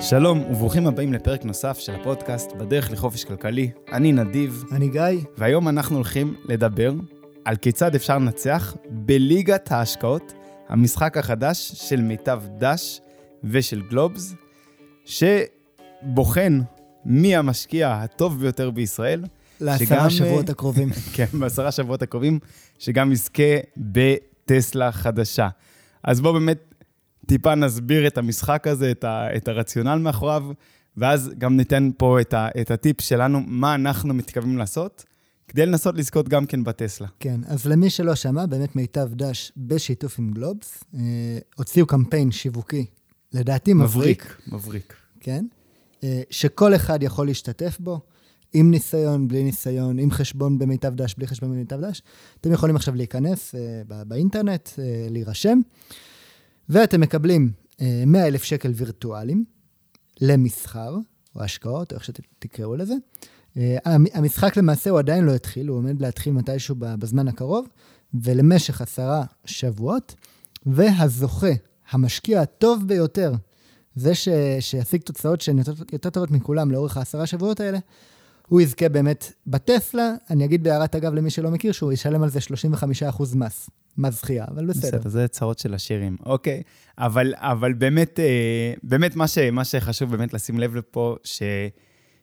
שלום וברוכים הבאים לפרק נוסף של הפודקאסט בדרך לחופש כלכלי. אני נדיב, אני גיא. והיום אנחנו הולכים לדבר על כיצד אפשר לנצח בליגת ההשקעות, המשחק החדש של מיטב דש ושל גלובס, שבוחן מי המשקיע הטוב ביותר בישראל. לעשרה שגם, שבועות אה, הקרובים. כן, בעשרה שבועות הקרובים, שגם יזכה בטסלה חדשה. אז בואו באמת טיפה נסביר את המשחק הזה, את, ה, את הרציונל מאחוריו, ואז גם ניתן פה את, ה, את הטיפ שלנו, מה אנחנו מתכוונים לעשות, כדי לנסות לזכות גם כן בטסלה. כן, אז למי שלא שמע, באמת מיטב דש בשיתוף עם גלובס, אה, הוציאו קמפיין שיווקי, לדעתי מבריק, מבריק. מבריק. כן? אה, שכל אחד יכול להשתתף בו, עם ניסיון, בלי ניסיון, עם חשבון במיטב דש, בלי חשבון במיטב דש. אתם יכולים עכשיו להיכנס אה, בא- באינטרנט, אה, להירשם, ואתם מקבלים אה, 100 אלף שקל וירטואליים למסחר, או השקעות, או איך שתקראו לזה. אה, המ- המשחק למעשה הוא עדיין לא התחיל, הוא עומד להתחיל מתישהו בזמן הקרוב, ולמשך עשרה שבועות, והזוכה, המשקיע הטוב ביותר, זה ש, שישיג תוצאות שהן יותר, יותר טובות מכולם לאורך העשרה שבועות האלה, הוא יזכה באמת בטסלה. אני אגיד בהערת אגב למי שלא מכיר, שהוא ישלם על זה 35% מס, מס זכייה, אבל בסדר. בסדר, זה צרות של השירים. אוקיי, אבל, אבל באמת, אה, באמת מה, ש, מה שחשוב באמת לשים לב לפה, ש,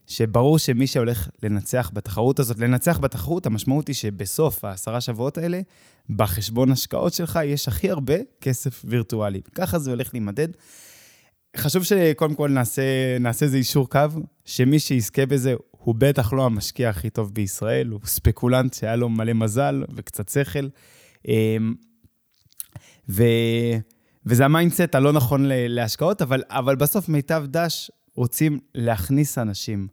שברור שמי שהולך לנצח בתחרות הזאת, לנצח בתחרות, המשמעות היא שבסוף העשרה שבועות האלה, בחשבון השקעות שלך יש הכי הרבה כסף וירטואלי. ככה זה הולך להימדד. חשוב שקודם כל נעשה, נעשה איזה יישור קו, שמי שיזכה בזה הוא בטח לא המשקיע הכי טוב בישראל, הוא ספקולנט שהיה לו מלא מזל וקצת שכל. אמ, ו, וזה ה mindset הלא נכון להשקעות, אבל, אבל בסוף מיטב דש רוצים להכניס אנשים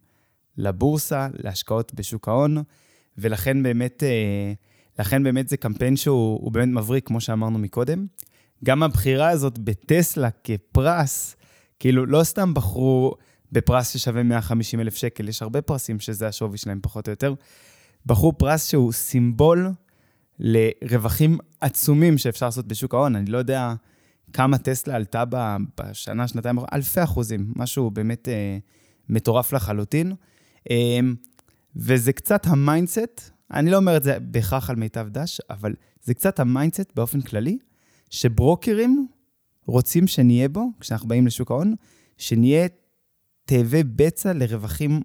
לבורסה, להשקעות בשוק ההון, ולכן באמת, אה, לכן באמת זה קמפיין שהוא הוא באמת מבריק, כמו שאמרנו מקודם. גם הבחירה הזאת בטסלה כפרס, כאילו, לא סתם בחרו בפרס ששווה 150 אלף שקל, יש הרבה פרסים שזה השווי שלהם פחות או יותר. בחרו פרס שהוא סימבול לרווחים עצומים שאפשר לעשות בשוק ההון. אני לא יודע כמה טסלה עלתה בשנה, שנתיים, אלפי אחוזים, משהו באמת אה, מטורף לחלוטין. אה, וזה קצת ה mindset, אני לא אומר את זה בהכרח על מיטב דש, אבל זה קצת ה mindset באופן כללי, שברוקרים רוצים שנהיה בו, כשאנחנו באים לשוק ההון, שנהיה תאבי בצע לרווחים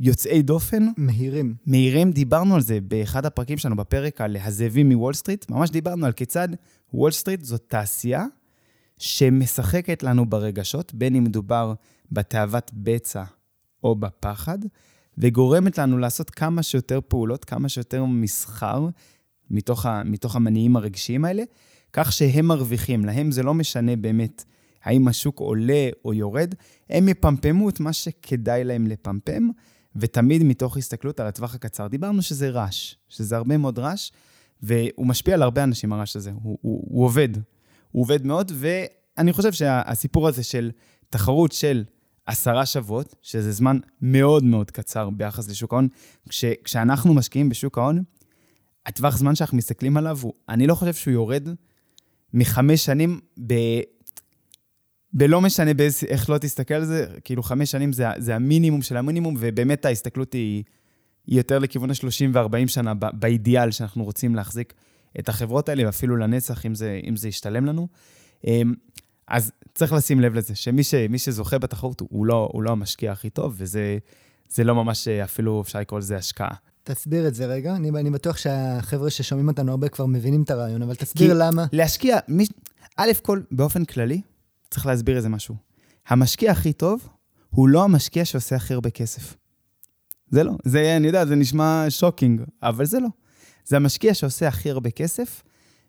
יוצאי דופן, מהירים. מהירים, דיברנו על זה באחד הפרקים שלנו בפרק על הזאבים מוול סטריט, ממש דיברנו על כיצד וול סטריט זאת תעשייה שמשחקת לנו ברגשות, בין אם מדובר בתאוות בצע או בפחד, וגורמת לנו לעשות כמה שיותר פעולות, כמה שיותר מסחר מתוך, ה, מתוך המניעים הרגשיים האלה, כך שהם מרוויחים. להם זה לא משנה באמת האם השוק עולה או יורד, הם יפמפמו את מה שכדאי להם לפמפם, ותמיד מתוך הסתכלות על הטווח הקצר. דיברנו שזה רעש, שזה הרבה מאוד רעש, והוא משפיע על הרבה אנשים, הרעש הזה. הוא, הוא, הוא עובד. הוא עובד מאוד, ואני חושב שהסיפור הזה של תחרות של עשרה שבועות, שזה זמן מאוד מאוד קצר ביחס לשוק ההון, כש, כשאנחנו משקיעים בשוק ההון, הטווח זמן שאנחנו מסתכלים עליו, הוא, אני לא חושב שהוא יורד מחמש שנים ב... בלא משנה באיזה, איך לא תסתכל על זה, כאילו חמש שנים זה, זה המינימום של המינימום, ובאמת ההסתכלות היא, היא יותר לכיוון ה-30 ו-40 שנה, ב- באידיאל שאנחנו רוצים להחזיק את החברות האלה, ואפילו לנצח, אם זה, אם זה ישתלם לנו. אמ, אז צריך לשים לב לזה, שמי ש, שזוכה בתחרות הוא, לא, הוא לא המשקיע הכי טוב, וזה זה לא ממש, אפילו אפשר לקרוא לזה השקעה. תסביר את זה רגע. אני, אני בטוח שהחבר'ה ששומעים אותנו הרבה כבר מבינים את הרעיון, אבל תסביר למה. להשקיע, מי, א' כל, באופן כללי, צריך להסביר איזה משהו. המשקיע הכי טוב הוא לא המשקיע שעושה הכי הרבה כסף. זה לא. זה, אני יודע, זה נשמע שוקינג, אבל זה לא. זה המשקיע שעושה הכי הרבה כסף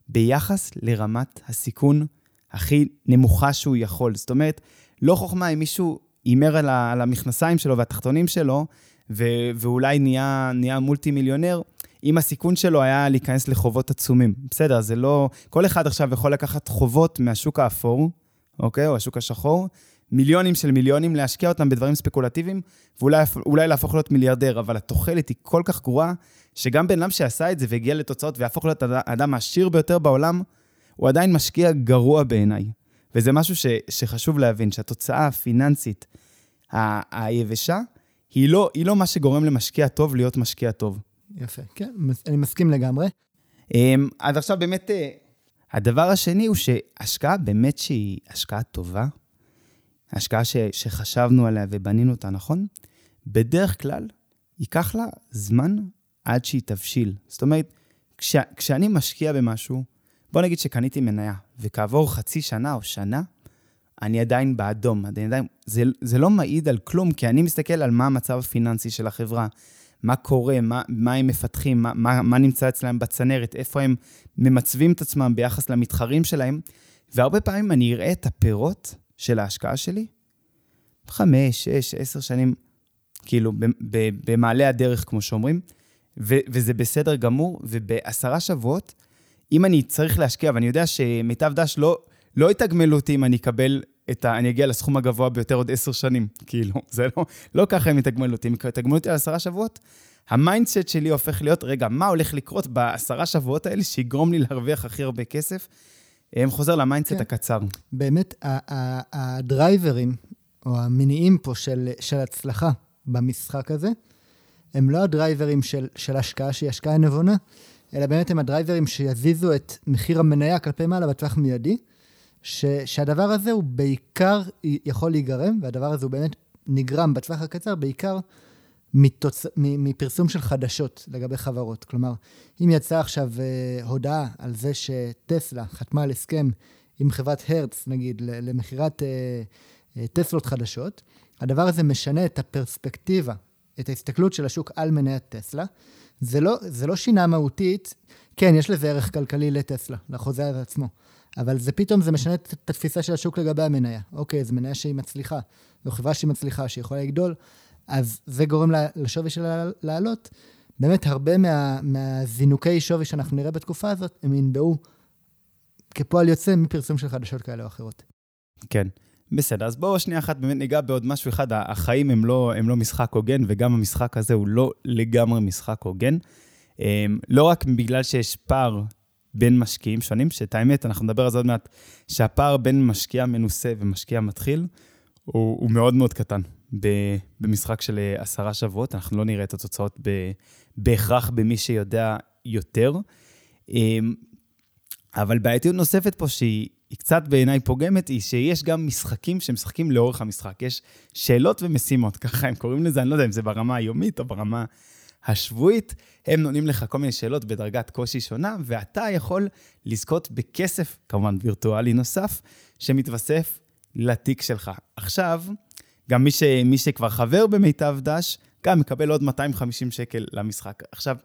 ביחס לרמת הסיכון הכי נמוכה שהוא יכול. זאת אומרת, לא חוכמה אם מישהו הימר על, על המכנסיים שלו והתחתונים שלו, ו- ואולי נהיה, נהיה מולטי מיליונר, אם הסיכון שלו היה להיכנס לחובות עצומים. בסדר, זה לא... כל אחד עכשיו יכול לקחת חובות מהשוק האפור, אוקיי? או השוק השחור, מיליונים של מיליונים, להשקיע אותם בדברים ספקולטיביים, ואולי אולי להפוך להיות מיליארדר, אבל התוחלת היא כל כך גרועה, שגם בן אדם שעשה את זה והגיע לתוצאות ויהפוך להיות האדם העשיר ביותר בעולם, הוא עדיין משקיע גרוע בעיניי. וזה משהו ש, שחשוב להבין, שהתוצאה הפיננסית ה- היבשה, היא לא, היא לא מה שגורם למשקיע טוב להיות משקיע טוב. יפה, כן, אני מסכים לגמרי. אמ, עד עכשיו באמת, אה, הדבר השני הוא שהשקעה באמת שהיא השקעה טובה, השקעה ש, שחשבנו עליה ובנינו אותה, נכון? בדרך כלל, ייקח לה זמן עד שהיא תבשיל. זאת אומרת, כש, כשאני משקיע במשהו, בוא נגיד שקניתי מניה, וכעבור חצי שנה או שנה, אני עדיין באדום. אני עדיין, זה, זה לא מעיד על כלום, כי אני מסתכל על מה המצב הפיננסי של החברה, מה קורה, מה, מה הם מפתחים, מה, מה, מה נמצא אצלם בצנרת, איפה הם ממצבים את עצמם ביחס למתחרים שלהם, והרבה פעמים אני אראה את הפירות של ההשקעה שלי, חמש, שש, עשר שנים, כאילו, במעלה הדרך, כמו שאומרים, ו- וזה בסדר גמור, ובעשרה שבועות, אם אני צריך להשקיע, ואני יודע שמיטב דש לא, לא יתגמלו אותי אם אני אקבל את ה... אני אגיע לסכום הגבוה ביותר עוד עשר שנים. כאילו, זה לא, לא ככה הם יתגמלו אותי. אם יתגמלו אותי על עשרה שבועות, ה mindset שלי הופך להיות, רגע, מה הולך לקרות בעשרה שבועות האלה שיגרום לי להרוויח הכי הרבה כסף? הם חוזר ל mindset כן. הקצר. באמת, הדרייברים, או המניעים פה של, של הצלחה במשחק הזה, הם לא הדרייברים של, של השקעה שהיא השקעה נבונה, אלא באמת הם הדרייברים שיזיזו את מחיר המניה כלפי מעלה בטווח מיידי, ש, שהדבר הזה הוא בעיקר יכול להיגרם, והדבר הזה הוא באמת נגרם בטווח הקצר, בעיקר מתוצ... מפרסום של חדשות לגבי חברות. כלומר, אם יצאה עכשיו uh, הודעה על זה שטסלה חתמה על הסכם עם חברת הרץ, נגיד, למכירת uh, uh, טסלות חדשות, הדבר הזה משנה את הפרספקטיבה, את ההסתכלות של השוק על מניית טסלה. זה לא, זה לא שינה מהותית, כן, יש לזה ערך כלכלי לטסלה, לחוזה עצמו, אבל זה פתאום, זה משנה את התפיסה של השוק לגבי המניה. אוקיי, זו מניה שהיא מצליחה, זו חברה שהיא מצליחה, שיכולה לגדול, אז זה גורם לשווי שלה לעלות. באמת, הרבה מה, מהזינוקי שווי שאנחנו נראה בתקופה הזאת, הם ינבעו כפועל יוצא מפרסום של חדשות כאלה או אחרות. כן. בסדר, אז בואו שנייה אחת באמת ניגע בעוד משהו אחד. החיים הם לא, הם לא משחק הוגן, וגם המשחק הזה הוא לא לגמרי משחק הוגן. אמ, לא רק בגלל שיש פער בין משקיעים שונים, שאת האמת, אנחנו נדבר על זה עוד מעט, שהפער בין משקיע מנוסה ומשקיע מתחיל הוא, הוא מאוד מאוד קטן. במשחק של אה, עשרה שבועות, אנחנו לא נראה את התוצאות בהכרח במי שיודע יותר. אמ, אבל בעייתיות נוספת פה שהיא היא קצת בעיניי פוגמת, היא שיש גם משחקים שמשחקים לאורך המשחק. יש שאלות ומשימות, ככה הם קוראים לזה, אני לא יודע אם זה ברמה היומית או ברמה השבועית. הם נותנים לך כל מיני שאלות בדרגת קושי שונה, ואתה יכול לזכות בכסף, כמובן וירטואלי נוסף, שמתווסף לתיק שלך. עכשיו, גם מי, ש, מי שכבר חבר במיטב דש, גם מקבל עוד 250 שקל למשחק. עכשיו,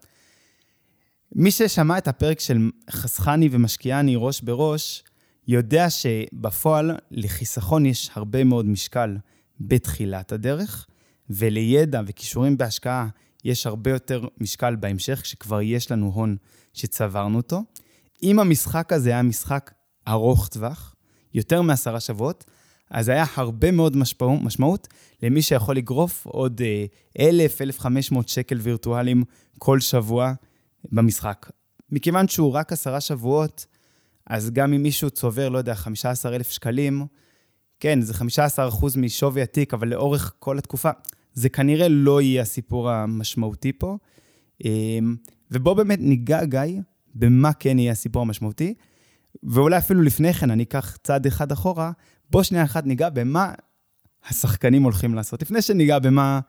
מי ששמע את הפרק של חסכני ומשקיעני ראש בראש, יודע שבפועל לחיסכון יש הרבה מאוד משקל בתחילת הדרך, ולידע וכישורים בהשקעה יש הרבה יותר משקל בהמשך, כשכבר יש לנו הון שצברנו אותו. אם המשחק הזה היה משחק ארוך טווח, יותר מעשרה שבועות, אז היה הרבה מאוד משמעות, משמעות למי שיכול לגרוף עוד 1,000, אה, 1,500 שקל וירטואליים כל שבוע במשחק. מכיוון שהוא רק עשרה שבועות, אז גם אם מישהו צובר, לא יודע, 15,000 שקלים, כן, זה 15% משווי התיק, אבל לאורך כל התקופה, זה כנראה לא יהיה הסיפור המשמעותי פה. אמ, ובואו באמת ניגע, גיא, במה כן יהיה הסיפור המשמעותי, ואולי אפילו לפני כן, אני אקח צעד אחד אחורה, בואו שנייה אחת ניגע במה השחקנים הולכים לעשות. לפני שניגע במה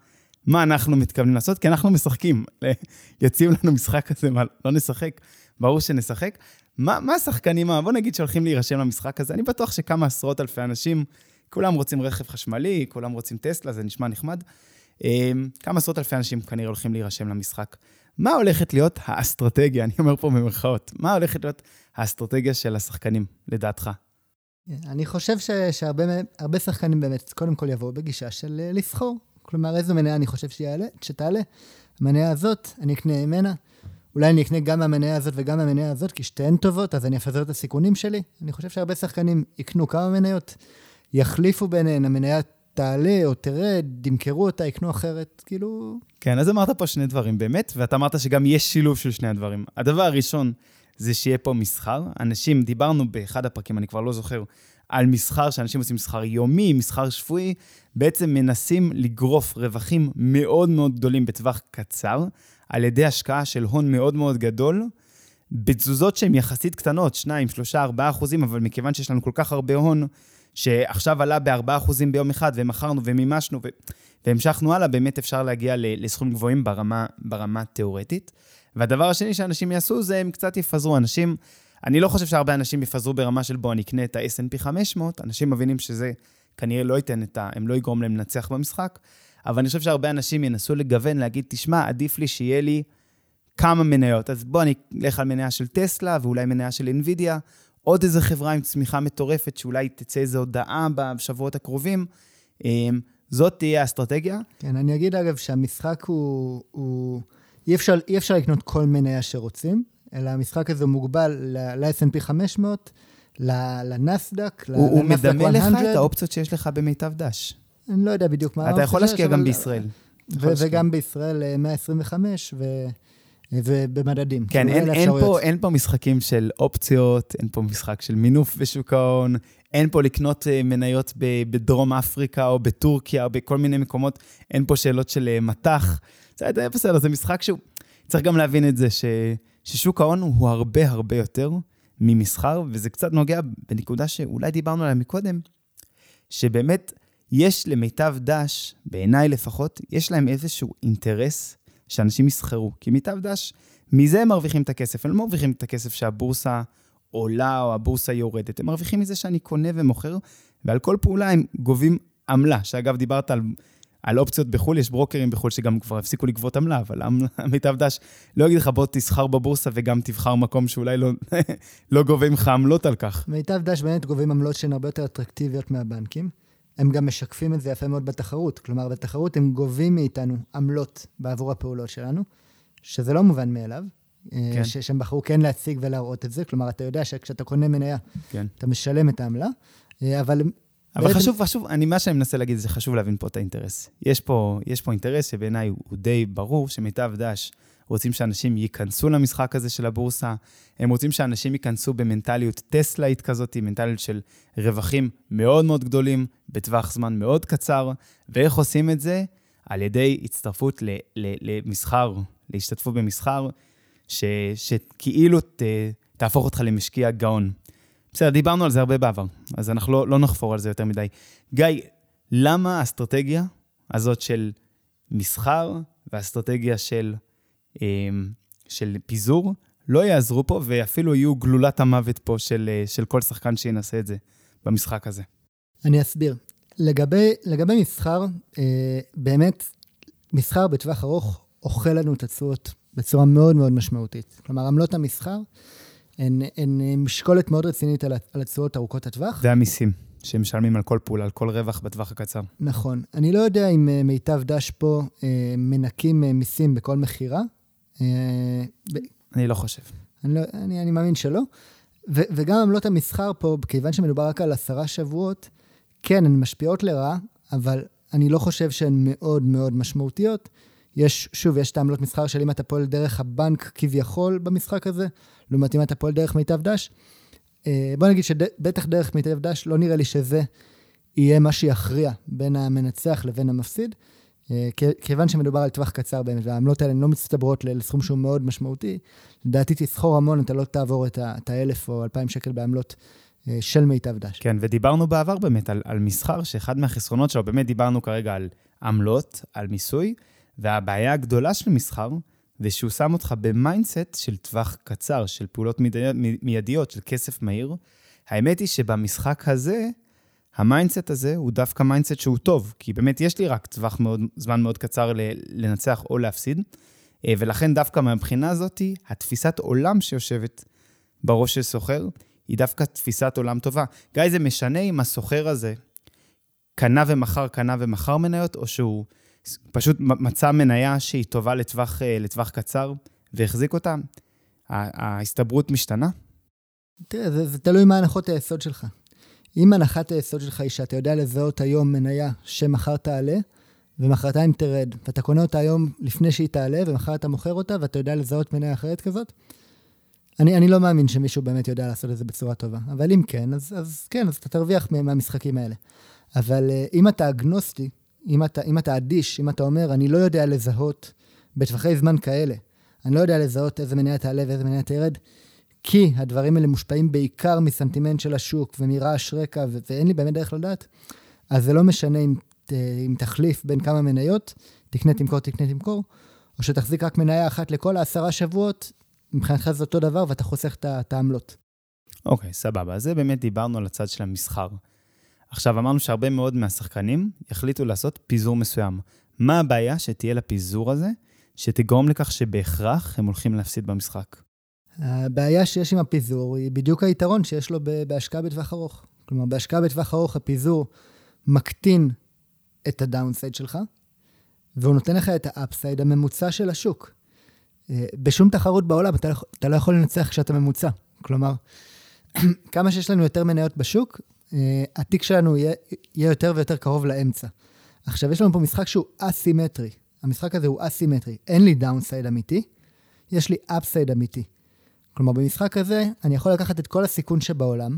מה אנחנו מתכוונים לעשות, כי אנחנו משחקים. יציעו לנו משחק כזה, מה, לא נשחק? ברור שנשחק. מה, מה השחקנים, בוא נגיד שהולכים להירשם למשחק הזה? אני בטוח שכמה עשרות אלפי אנשים, כולם רוצים רכב חשמלי, כולם רוצים טסלה, זה נשמע נחמד. אמ, כמה עשרות אלפי אנשים כנראה הולכים להירשם למשחק. מה הולכת להיות האסטרטגיה, אני אומר פה במרכאות, מה הולכת להיות האסטרטגיה של השחקנים, לדעתך? אני חושב ש, שהרבה שחקנים באמת, קודם כל יבואו בגישה של אה, לבחור. כלומר, איזו מניה אני חושב שיעלה, שתעלה. המניה הזאת, אני אקנה ממנה. אולי אני אקנה גם מהמניה הזאת וגם מהמניה הזאת, כי שתיהן טובות, אז אני אפזר את הסיכונים שלי. אני חושב שהרבה שחקנים יקנו כמה מניות, יחליפו ביניהן, המניה תעלה או תרד, ימכרו אותה, יקנו אחרת, כאילו... כן, אז אמרת פה שני דברים באמת, ואתה אמרת שגם יש שילוב של שני הדברים. הדבר הראשון זה שיהיה פה מסחר. אנשים, דיברנו באחד הפרקים, אני כבר לא זוכר, על מסחר, שאנשים עושים מסחר יומי, מסחר שבועי, בעצם מנסים לגרוף רווחים מאוד מאוד גדולים בטווח קצר, על ידי השקעה של הון מאוד מאוד גדול, בתזוזות שהן יחסית קטנות, 2, 3, 4 אחוזים, אבל מכיוון שיש לנו כל כך הרבה הון, שעכשיו עלה ב-4 אחוזים ביום אחד, ומכרנו ומימשנו, ו... והמשכנו הלאה, באמת אפשר להגיע לסכומים גבוהים ברמה, ברמה תיאורטית. והדבר השני שאנשים יעשו זה הם קצת יפזרו. אנשים, אני לא חושב שהרבה אנשים יפזרו ברמה של בוא, אני אקנה את ה-S&P 500, אנשים מבינים שזה כנראה לא ייתן את ה... הם לא יגרום להם לנצח במשחק, אבל אני חושב שהרבה אנשים ינסו לגוון, להגיד, תשמע, עדיף לי שיהיה לי כמה מניות. אז בוא, אני אלך על מניה של טסלה, ואולי מניה של NVIDIA, עוד איזה חברה עם צמיחה מטורפת, שאולי תצא איזו הודעה בשבועות הקרובים. אמ, זאת תהיה האסטרטגיה. כן, אני אגיד אגב שהמשחק הוא... הוא... אי, אפשר, אי אפשר לקנות כל מניה שרוצים, אלא המשחק הזה מוגבל ל-S&P 500, לנסדק, לנסדק 100. הוא מדמה לך את האופציות שיש לך במיטב דש. אני לא יודע בדיוק מה... אתה יכול להשקיע גם בישראל. וגם בישראל 125, אה, ו... ובמדדים. כן, אין, אין, פה, אין פה משחקים של אופציות, אין פה משחק של מינוף בשוק ההון, אין פה לקנות אה, מניות בדרום אפריקה או בטורקיה או בכל מיני מקומות, אין פה שאלות של אה, מטח. זה בסדר, זה משחק שהוא... צריך גם להבין את זה, ש, ששוק ההון הוא הרבה הרבה יותר ממסחר, וזה קצת נוגע בנקודה שאולי דיברנו עליה מקודם, שבאמת יש למיטב דש, בעיניי לפחות, יש להם איזשהו אינטרס שאנשים יסחרו. כי מיטב דש, מזה הם מרוויחים את הכסף. הם לא מרוויחים את הכסף שהבורסה עולה או הבורסה יורדת. הם מרוויחים מזה שאני קונה ומוכר, ועל כל פעולה הם גובים עמלה. שאגב, דיברת על, על אופציות בחו"ל, יש ברוקרים בחו"ל שגם כבר הפסיקו לגבות עמלה, אבל מיטב דש לא יגיד לך, בוא תסחר בבורסה וגם תבחר מקום שאולי לא, לא גובה ממך עמלות על כך. מיטב דש באמת גובים עמלות שהן הרבה יותר אטרקטיביות מהבנקים. הם גם משקפים את זה יפה מאוד בתחרות. כלומר, בתחרות הם גובים מאיתנו עמלות בעבור הפעולות שלנו, שזה לא מובן מאליו. אה, כן. שהם בחרו כן להציג ולהראות את זה. כלומר, אתה יודע שכשאתה קונה מניה, כן. אתה משלם את העמלה, אה, אבל... אבל בעצם... חשוב, חשוב, אני, מה שאני מנסה להגיד, זה חשוב להבין פה את האינטרס. יש פה, יש פה אינטרס שבעיניי הוא די ברור, שמיטב דש רוצים שאנשים ייכנסו למשחק הזה של הבורסה, הם רוצים שאנשים ייכנסו במנטליות טסלאית כזאת, מנטליות של רווחים מאוד מאוד גדולים, בטווח זמן מאוד קצר, ואיך עושים את זה? על ידי הצטרפות ל, ל, למסחר, להשתתפות במסחר, ש, שכאילו ת, תהפוך אותך למשקיע גאון. בסדר, דיברנו על זה הרבה בעבר, אז אנחנו לא, לא נחפור על זה יותר מדי. גיא, למה האסטרטגיה הזאת של מסחר והאסטרטגיה של של פיזור, לא יעזרו פה, ואפילו יהיו גלולת המוות פה של, אה, של כל שחקן שינסה את זה במשחק הזה. אני אסביר. לגבי, לגבי מסחר, אה, באמת, מסחר בטווח ארוך אוכל לנו את התשואות בצורה מאוד מאוד משמעותית. כלומר, עמלות המסחר הן, הן משקולת מאוד רצינית על, על התשואות ארוכות הטווח. והמיסים. שמשלמים על כל פעולה, על כל רווח בטווח הקצר. נכון. אני לא יודע אם אה, מיטב דש פה מנקים מיסים בכל מכירה, אה, אני לא חושב. אני, לא, אני, אני מאמין שלא. ו, וגם עמלות המסחר פה, כיוון שמדובר רק על עשרה שבועות, כן, הן משפיעות לרעה, אבל אני לא חושב שהן מאוד מאוד משמעותיות. יש, שוב, יש את העמלות מסחר של אם אתה פועל דרך הבנק כביכול במשחק הזה, לעומת אם אתה פועל דרך מיטב דש. אה, בוא נגיד שבטח דרך מיטב דש, לא נראה לי שזה יהיה מה שיכריע בין המנצח לבין המפסיד. אה, כיוון שמדובר על טווח קצר באמת, והעמלות האלה לא מצטברות לסכום שהוא מאוד משמעותי, לדעתי תסחור המון, אתה לא תעבור את ה-1,000 או 2,000 שקל בעמלות אה, של מיטב דש. כן, ודיברנו בעבר באמת על, על מסחר, שאחד מהחסרונות שלו, באמת דיברנו כרגע על עמלות, על מיסוי, והבעיה הגדולה של מסחר, זה שהוא שם אותך ב mindset של טווח קצר, של פעולות מיידיות, של כסף מהיר. האמת היא שבמשחק הזה, ה mindset הזה הוא דווקא mindset שהוא טוב, כי באמת יש לי רק טווח מאוד, זמן מאוד קצר לנצח או להפסיד, אה, ולכן דווקא מהבחינה הזאת, התפיסת עולם שיושבת בראש של סוחר, היא דווקא תפיסת עולם טובה. גיא, זה משנה אם הסוחר הזה קנה ומכר, קנה ומכר מניות, או שהוא פשוט מצא מניה שהיא טובה לטווח, אה, לטווח קצר והחזיק אותה? ההסתברות משתנה? תראה, זה, זה תלוי מה הנחות היסוד שלך. אם הנחת היסוד שלך היא שאתה יודע לזהות היום מניה שמחר תעלה, ומחרתיים תרד, ואתה קונה אותה היום לפני שהיא תעלה, ומחר אתה מוכר אותה, ואתה יודע לזהות מניה אחרת כזאת, אני, אני לא מאמין שמישהו באמת יודע לעשות את זה בצורה טובה. אבל אם כן, אז, אז כן, אז אתה תרוויח מהמשחקים האלה. אבל uh, אם אתה אגנוסטי, אם אתה, אם אתה אדיש, אם אתה אומר, אני לא יודע לזהות בטווחי זמן כאלה, אני לא יודע לזהות איזה מניה תעלה ואיזה מניה תרד, כי הדברים האלה מושפעים בעיקר מסנטימנט של השוק ומרעש רקע, ו- ואין לי באמת דרך לדעת, אז זה לא משנה אם, אם תחליף בין כמה מניות, תקנה, תמכור, תקנה, תמכור, או שתחזיק רק מניה אחת לכל העשרה שבועות, מבחינתך זה אותו דבר ואתה חוסך את העמלות. אוקיי, okay, סבבה. אז זה באמת דיברנו על הצד של המסחר. עכשיו, אמרנו שהרבה מאוד מהשחקנים יחליטו לעשות פיזור מסוים. מה הבעיה שתהיה לפיזור הזה, שתגרום לכך שבהכרח הם הולכים להפסיד במשחק? הבעיה שיש עם הפיזור היא בדיוק היתרון שיש לו בהשקעה בטווח ארוך. כלומר, בהשקעה בטווח ארוך הפיזור מקטין את ה downside שלך, והוא נותן לך את ה upside הממוצע של השוק. אה, בשום תחרות בעולם אתה, לא אתה לא יכול לנצח כשאתה ממוצע. כלומר, כמה שיש לנו יותר מניות בשוק, אה, התיק שלנו יהיה, יהיה יותר ויותר קרוב לאמצע. עכשיו, יש לנו פה משחק שהוא אסימטרי. המשחק הזה הוא אסימטרי. אין לי downside אמיתי, יש לי upside אמיתי. כלומר, במשחק הזה אני יכול לקחת את כל הסיכון שבעולם,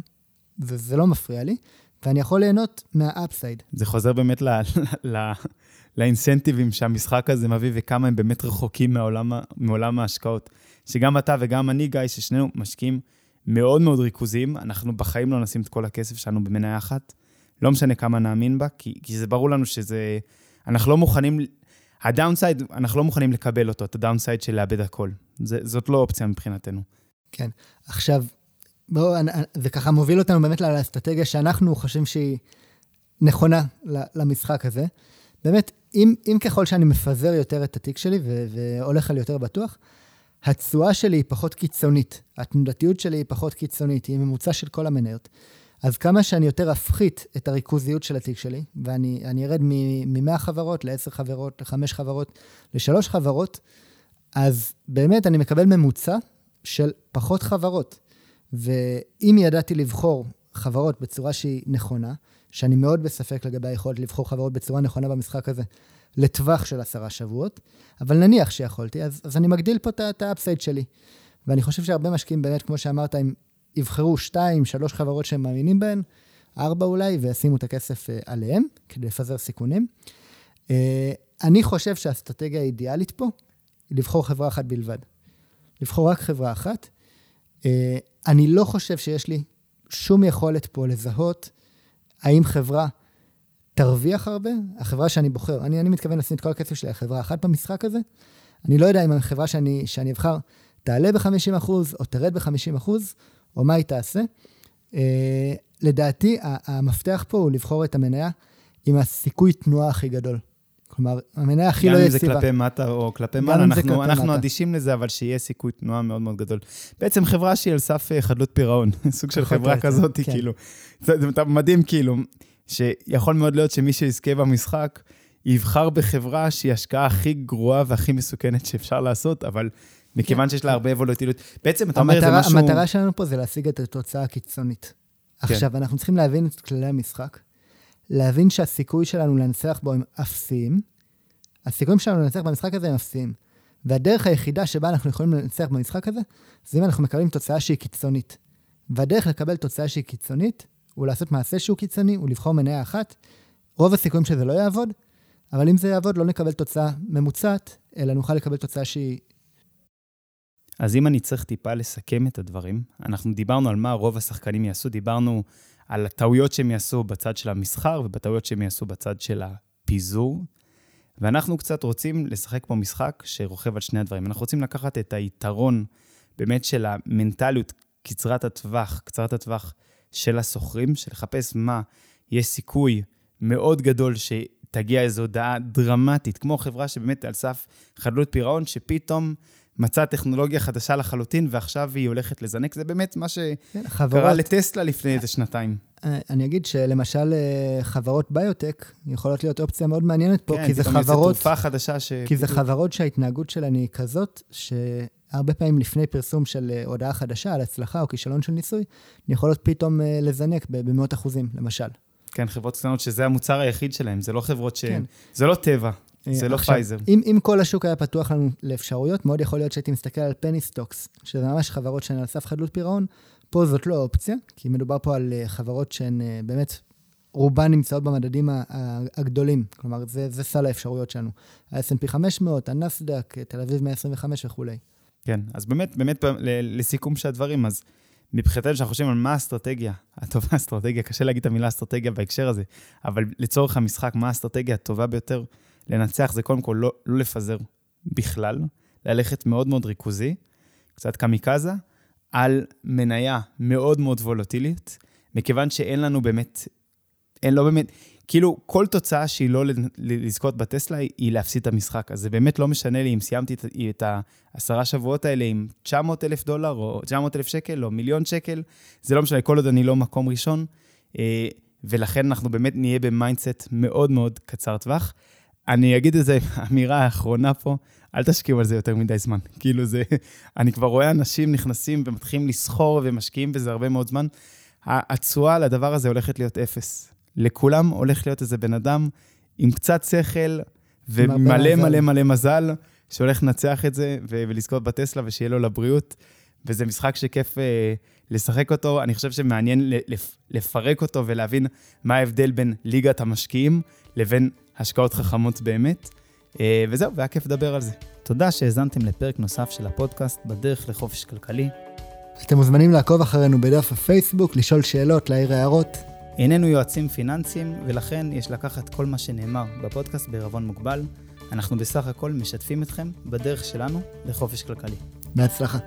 וזה לא מפריע לי, ואני יכול ליהנות מה upside. זה חוזר באמת ל... ל... לאינסנטיבים שהמשחק הזה מביא וכמה הם באמת רחוקים מעולם, מעולם ההשקעות. שגם אתה וגם אני, גיא, ששנינו משקיעים מאוד מאוד ריכוזיים, אנחנו בחיים לא נשים את כל הכסף שלנו במניה אחת. לא משנה כמה נאמין בה, כי, כי זה ברור לנו שזה... אנחנו לא מוכנים... הדאונסייד, אנחנו לא מוכנים לקבל אותו, את הדאונסייד של לאבד הכל. זה, זאת לא אופציה מבחינתנו. כן. עכשיו, בואו, זה ככה מוביל אותנו באמת לאסטרטגיה שאנחנו חושבים שהיא נכונה למשחק הזה. באמת, אם, אם ככל שאני מפזר יותר את התיק שלי והולך על יותר בטוח, התשואה שלי היא פחות קיצונית, התנודתיות שלי היא פחות קיצונית, היא ממוצע של כל המניות. אז כמה שאני יותר אפחית את הריכוזיות של התיק שלי, ואני ארד מ-100 חברות ל-10 חברות, ל-5 חברות, ל-3 חברות, אז באמת אני מקבל ממוצע של פחות חברות. ואם ידעתי לבחור חברות בצורה שהיא נכונה, שאני מאוד בספק לגבי היכולת לבחור חברות בצורה נכונה במשחק הזה, לטווח של עשרה שבועות, אבל נניח שיכולתי, אז, אז אני מגדיל פה את האפסייד שלי. ואני חושב שהרבה משקיעים באמת, כמו שאמרת, הם יבחרו שתיים, שלוש חברות שהם מאמינים בהן, ארבע אולי, וישימו את הכסף uh, עליהם, כדי לפזר סיכונים. Uh, אני חושב שהאסטרטגיה האידיאלית פה היא לבחור חברה אחת בלבד. לבחור רק חברה אחת. Uh, אני לא חושב שיש לי שום יכולת פה לזהות האם חברה תרוויח הרבה, החברה שאני בוחר, אני, אני מתכוון לשים את כל הכסף שלי על חברה אחת במשחק הזה. אני לא יודע אם החברה שאני, שאני אבחר תעלה ב-50% או תרד ב-50%, או מה היא תעשה. Uh, לדעתי, המפתח פה הוא לבחור את המניה עם הסיכוי תנועה הכי גדול. כלומר, המניה הכי לא יציבה. גם אם זה כלפי מטה או כלפי מעלה, אנחנו, אנחנו אדישים לזה, אבל שיהיה סיכוי תנועה מאוד מאוד גדול. בעצם חברה שהיא על סף אה, חדלות פירעון, סוג של חברה כזאת, כן. כאילו. זה, זה מדהים, כאילו. שיכול מאוד להיות שמי שיזכה במשחק, יבחר בחברה שהיא השקעה הכי גרועה והכי מסוכנת שאפשר לעשות, אבל מכיוון כן. שיש לה הרבה וולטיליות. בעצם, אתה אומר, זה משהו... המטרה שלנו פה זה להשיג את התוצאה הקיצונית. כן. עכשיו, אנחנו צריכים להבין את כללי המשחק, להבין שהסיכוי שלנו לנצח בו הם אפסיים, הסיכויים שלנו לנצח במשחק הזה הם אפסיים. והדרך היחידה שבה אנחנו יכולים לנצח במשחק הזה, זה אם אנחנו מקבלים תוצאה שהיא קיצונית. והדרך לקבל תוצאה שהיא קיצונית, הוא לעשות מעשה שהוא קיצוני, הוא לבחור מניה אחת. רוב הסיכויים שזה לא יעבוד, אבל אם זה יעבוד, לא נקבל תוצאה ממוצעת, אלא נוכל לקבל תוצאה שהיא... אז אם אני צריך טיפה לסכם את הדברים, אנחנו דיברנו על מה רוב השחקנים יעשו, דיברנו על הטעויות שהם יעשו בצד של המסחר ובטעויות שהם יעשו בצד של הפיזור, ואנחנו קצת רוצים לשחק פה משחק שרוכב על שני הדברים. אנחנו רוצים לקחת את היתרון באמת של המנטליות קצרת הטווח, קצרת הטווח של הסוחרים, של לחפש מה יש סיכוי מאוד גדול שתגיע איזו הודעה דרמטית, כמו חברה שבאמת על סף חדלות פירעון, שפתאום מצאה טכנולוגיה חדשה לחלוטין, ועכשיו היא הולכת לזנק. זה באמת מה שקרה כן, חברות... לטסלה לפני איזה שנתיים. אה, אני אגיד שלמשל אה, חברות ביוטק יכולות להיות אופציה מאוד מעניינת פה, כן, כי זה חברות... כן, פתאום תרופה חדשה ש... כי זה חברות שההתנהגות שלהן היא כזאת, ש... הרבה פעמים לפני פרסום של אה, הודעה חדשה על הצלחה או כישלון של ניסוי, יכולות פתאום לזנק במאות אחוזים, למשל. כן, חברות קטנות שזה המוצר היחיד שלהם, זה לא חברות ש... כן. זה לא טבע. זה לא עכשיו, פייזר. אם, אם כל השוק היה פתוח לנו לאפשרויות, מאוד יכול להיות שהייתי מסתכל על penny stocks, שזה ממש חברות שהן על סף חדלות פירעון. פה זאת לא אופציה, כי מדובר פה על אה, חברות שהן אה, באמת, רובן נמצאות במדדים הגדולים. כלומר, זה, זה סל האפשרויות שלנו. ה-S&P 500, הנסדק, תל אביב 125 וכולי. כן, אז באמת, באמת, לסיכום של הדברים, אז מבחינתנו, כשאנחנו חושבים על מה האסטרטגיה, הטובה האסטרטגיה, קשה להגיד את המילה אסטרטגיה בהקשר הזה, אבל לצורך המשחק, מה האסטרטגיה הטובה ביותר לנצח, זה קודם כל לא, לא לפזר בכלל, ללכת מאוד מאוד ריכוזי, קצת קמיקזה, על מניה מאוד מאוד וולטילית, מכיוון שאין לנו באמת, אין לא באמת, כאילו, כל תוצאה שהיא לא לזכות בטסלה היא להפסיד את המשחק. אז זה באמת לא משנה לי אם סיימתי את העשרה שבועות האלה עם 900 אלף דולר, או 900 אלף שקל, או מיליון שקל, זה לא משנה, כל עוד אני לא מקום ראשון, אה, ולכן אנחנו באמת נהיה ב mindset מאוד מאוד קצר טווח. אני אגיד איזה אמירה האחרונה פה, אל תשקיעו על זה יותר מדי זמן. כאילו זה, אני כבר רואה אנשים נכנסים ומתחילים לסחור ומשקיעים בזה הרבה מאוד זמן. התשואה לדבר הזה הולכת להיות אפס. לכולם הולך להיות איזה בן אדם עם קצת שכל ומלא מלא מלא מזל, שהולך לנצח את זה ולזכות בטסלה ושיהיה לו לבריאות. וזה משחק שכיף אה, לשחק אותו. אני חושב שמעניין לפ- לפרק אותו ולהבין מה ההבדל בין ליגת המשקיעים לבין השקעות חכמות באמת. אה, וזהו, והיה כיף לדבר על זה. תודה שהאזנתם לפרק נוסף של הפודקאסט בדרך לחופש כלכלי. אתם מוזמנים לעקוב אחרינו בדף הפייסבוק, לשאול שאלות, להעיר הערות. איננו יועצים פיננסיים, ולכן יש לקחת כל מה שנאמר בפודקאסט בערבון מוגבל. אנחנו בסך הכל משתפים אתכם בדרך שלנו לחופש כלכלי. בהצלחה.